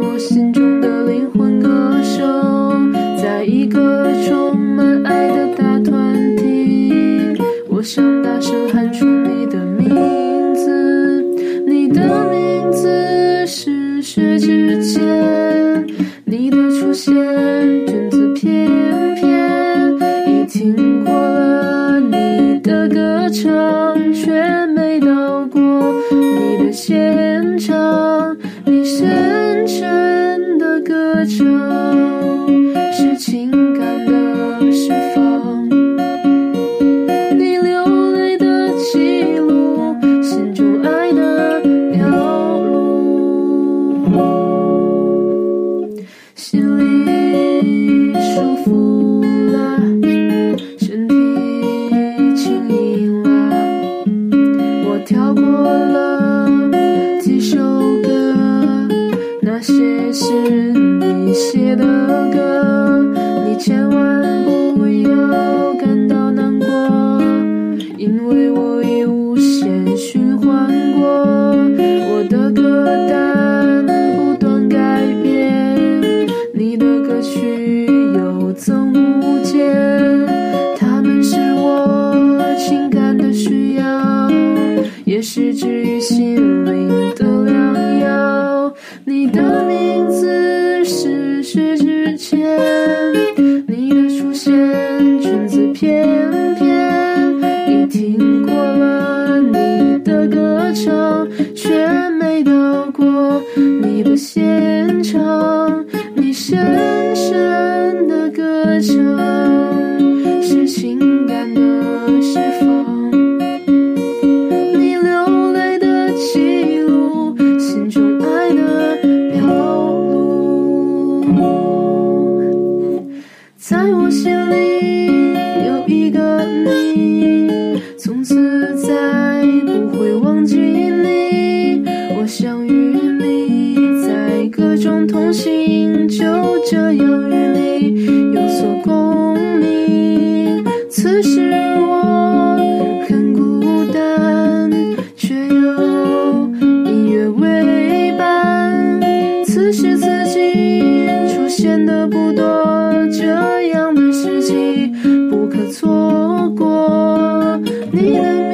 我心中的灵魂歌手，在一个充满爱的大团体，我想大声喊出你的名字，你的名字是薛之谦，你的出现。却没到过你的现场你深深的歌唱是情感的释放。你流泪的记录心中爱的表露。在我心里有一个你。这样的时机不可错过。你的。